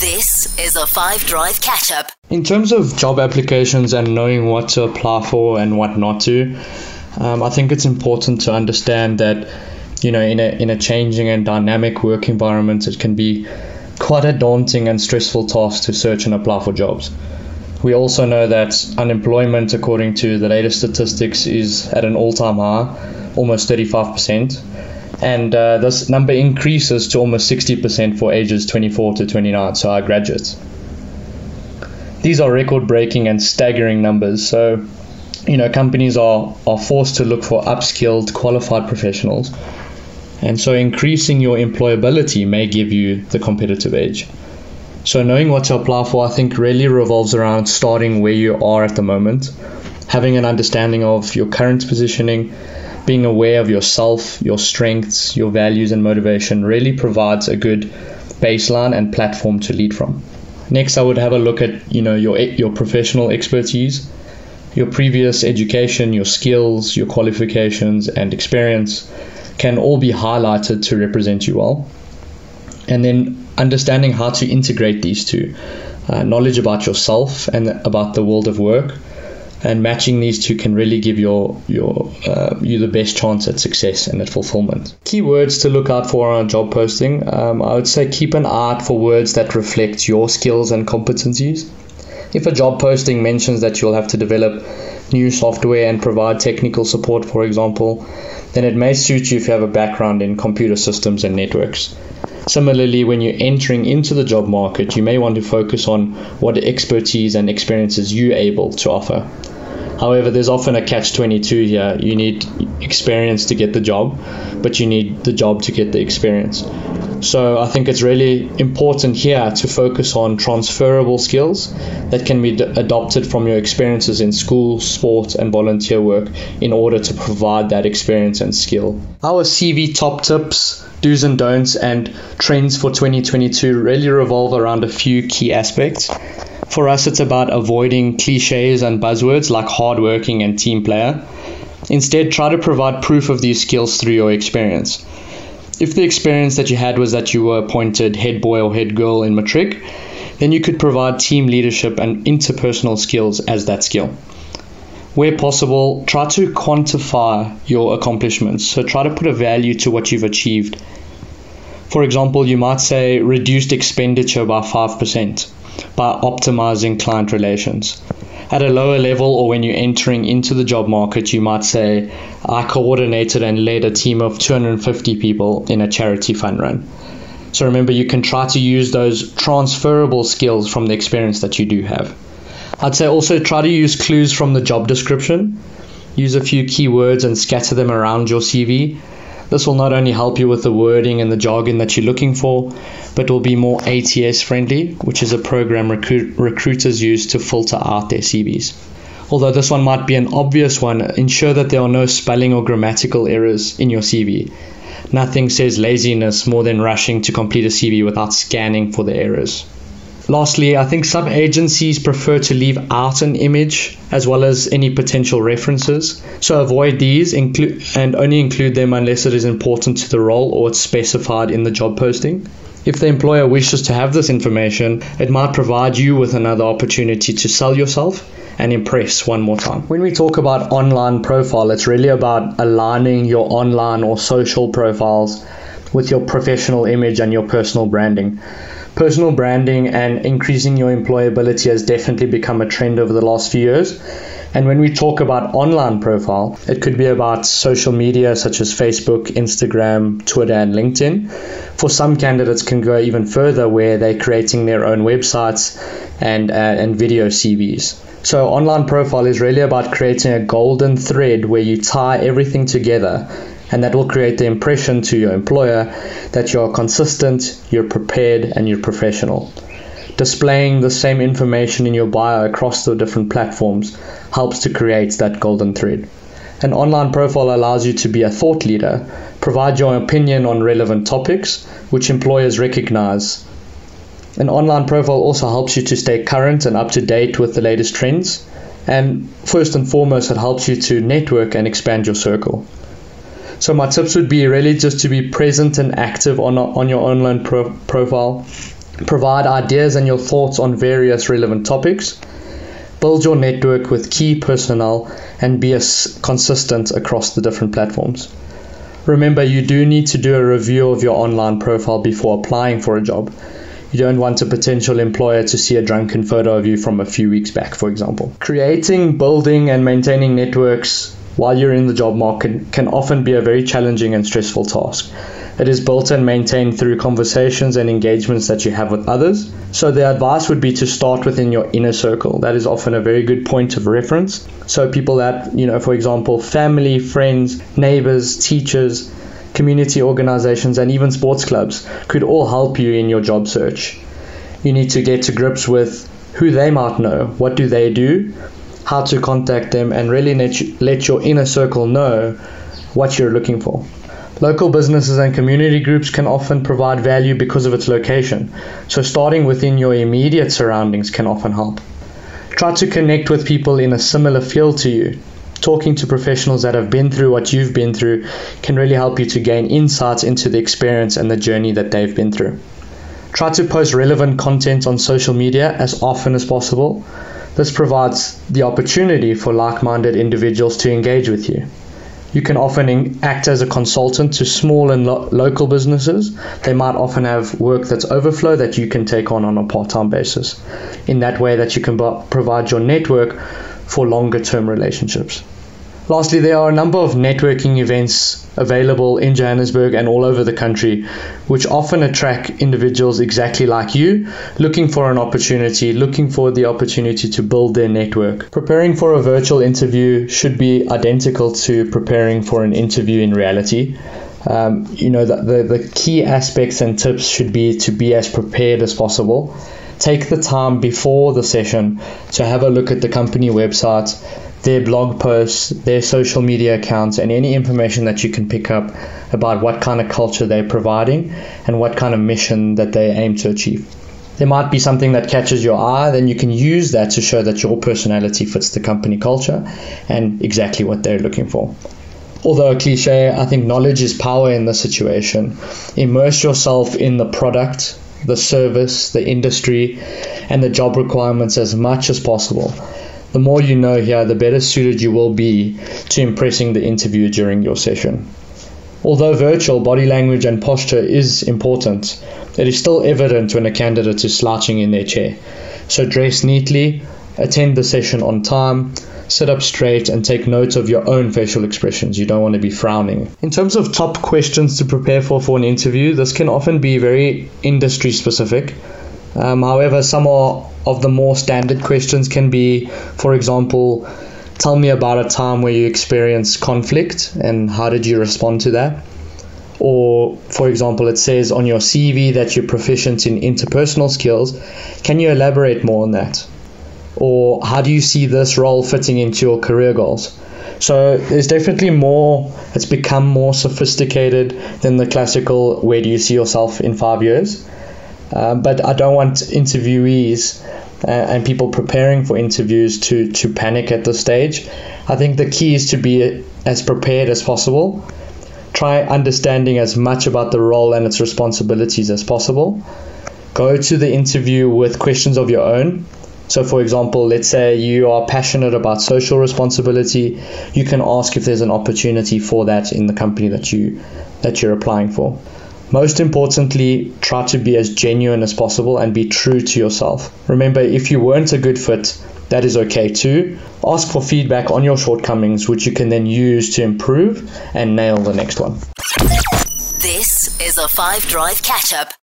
This is a Five Drive catch up. In terms of job applications and knowing what to apply for and what not to, um, I think it's important to understand that you know in a in a changing and dynamic work environment, it can be quite a daunting and stressful task to search and apply for jobs. We also know that unemployment, according to the latest statistics, is at an all-time high, almost 35% and uh, this number increases to almost 60% for ages 24 to 29, so our graduates. These are record breaking and staggering numbers, so you know companies are, are forced to look for upskilled, qualified professionals, and so increasing your employability may give you the competitive edge. So knowing what to apply for, I think, really revolves around starting where you are at the moment, having an understanding of your current positioning being aware of yourself, your strengths, your values, and motivation really provides a good baseline and platform to lead from. Next, I would have a look at you know your your professional expertise, your previous education, your skills, your qualifications, and experience can all be highlighted to represent you well. And then understanding how to integrate these two uh, knowledge about yourself and about the world of work and matching these two can really give your your uh, you the best chance at success and at fulfillment. Key words to look out for on a job posting. Um, I would say keep an eye out for words that reflect your skills and competencies. If a job posting mentions that you'll have to develop new software and provide technical support, for example, then it may suit you if you have a background in computer systems and networks. Similarly, when you're entering into the job market, you may want to focus on what expertise and experiences you're able to offer. However, there's often a catch 22 here. You need experience to get the job, but you need the job to get the experience. So I think it's really important here to focus on transferable skills that can be d- adopted from your experiences in school, sport, and volunteer work in order to provide that experience and skill. Our CV top tips, do's and don'ts, and trends for 2022 really revolve around a few key aspects. For us, it's about avoiding cliches and buzzwords like hardworking and team player. Instead, try to provide proof of these skills through your experience if the experience that you had was that you were appointed head boy or head girl in matric, then you could provide team leadership and interpersonal skills as that skill. Where possible, try to quantify your accomplishments. So try to put a value to what you've achieved. For example, you might say reduced expenditure by 5% by optimizing client relations at a lower level or when you're entering into the job market, you might say, I coordinated and led a team of 250 people in a charity fund run. So remember, you can try to use those transferable skills from the experience that you do have. I'd say also try to use clues from the job description. Use a few keywords and scatter them around your CV this will not only help you with the wording and the jargon that you're looking for, but will be more ATS friendly, which is a program recruit, recruiters use to filter out their CVs. Although this one might be an obvious one, ensure that there are no spelling or grammatical errors in your CV. Nothing says laziness more than rushing to complete a CV without scanning for the errors. Lastly, I think some agencies prefer to leave out an image as well as any potential references. So avoid these include and only include them unless it is important to the role or it's specified in the job posting. If the employer wishes to have this information, it might provide you with another opportunity to sell yourself and impress one more time. When we talk about online profile, it's really about aligning your online or social profiles with your professional image and your personal branding personal branding and increasing your employability has definitely become a trend over the last few years. And when we talk about online profile, it could be about social media such as Facebook, Instagram, Twitter, and LinkedIn. For some candidates, can go even further where they're creating their own websites and uh, and video CVs. So online profile is really about creating a golden thread where you tie everything together and that will create the impression to your employer that you're consistent, you're prepared, and you're professional. Displaying the same information in your bio across the different platforms helps to create that golden thread. An online profile allows you to be a thought leader, provide your opinion on relevant topics, which employers recognize. An online profile also helps you to stay current and up to date with the latest trends. And first and foremost, it helps you to network and expand your circle. So my tips would be really just to be present and active on on your online pro- profile. Provide ideas and your thoughts on various relevant topics. Build your network with key personnel and be as consistent across the different platforms. Remember, you do need to do a review of your online profile before applying for a job. You don't want a potential employer to see a drunken photo of you from a few weeks back, for example. Creating, building, and maintaining networks while you're in the job market can often be a very challenging and stressful task. It is built and maintained through conversations and engagements that you have with others. So, the advice would be to start within your inner circle. That is often a very good point of reference. So, people that, you know, for example, family, friends, neighbors, teachers, community organizations, and even sports clubs could all help you in your job search. You need to get to grips with who they might know, what do they do, how to contact them, and really let, you, let your inner circle know what you're looking for. Local businesses and community groups can often provide value because of its location, so starting within your immediate surroundings can often help. Try to connect with people in a similar field to you. Talking to professionals that have been through what you've been through can really help you to gain insights into the experience and the journey that they've been through. Try to post relevant content on social media as often as possible. This provides the opportunity for like minded individuals to engage with you. You can often act as a consultant to small and lo- local businesses. They might often have work that's overflow that you can take on on a part time basis. In that way, that you can b- provide your network for longer term relationships. Lastly, there are a number of networking events available in Johannesburg and all over the country, which often attract individuals exactly like you, looking for an opportunity, looking for the opportunity to build their network. Preparing for a virtual interview should be identical to preparing for an interview in reality. Um, you know, the, the, the key aspects and tips should be to be as prepared as possible. Take the time before the session to have a look at the company website their blog posts, their social media accounts, and any information that you can pick up about what kind of culture they're providing and what kind of mission that they aim to achieve. There might be something that catches your eye, then you can use that to show that your personality fits the company culture and exactly what they're looking for. Although a cliche, I think knowledge is power in this situation. Immerse yourself in the product, the service, the industry, and the job requirements as much as possible the more you know here, the better suited you will be to impressing the interviewer during your session. Although virtual, body language and posture is important, it is still evident when a candidate is slouching in their chair. So dress neatly, attend the session on time, sit up straight, and take note of your own facial expressions. You don't want to be frowning. In terms of top questions to prepare for for an interview, this can often be very industry specific. Um, however, some are of the more standard questions can be, for example, tell me about a time where you experienced conflict and how did you respond to that? Or, for example, it says on your CV that you're proficient in interpersonal skills. Can you elaborate more on that? Or how do you see this role fitting into your career goals? So there's definitely more, it's become more sophisticated than the classical where do you see yourself in five years? Um, but I don't want interviewees uh, and people preparing for interviews to, to panic at this stage. I think the key is to be as prepared as possible. Try understanding as much about the role and its responsibilities as possible. Go to the interview with questions of your own. So, for example, let's say you are passionate about social responsibility, you can ask if there's an opportunity for that in the company that you that you're applying for. Most importantly, try to be as genuine as possible and be true to yourself. Remember, if you weren't a good fit, that is okay too. Ask for feedback on your shortcomings, which you can then use to improve and nail the next one. This is a five drive catch up.